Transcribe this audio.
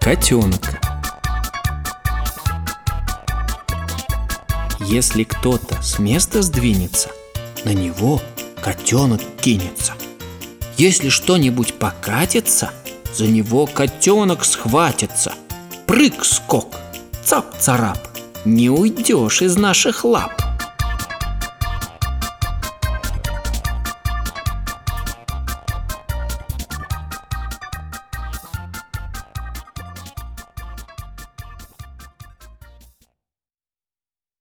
Котенок Если кто-то с места сдвинется, на него котенок кинется. Если что-нибудь покатится, за него котенок схватится. Прыг-скок, цап-царап, не уйдешь из наших лап.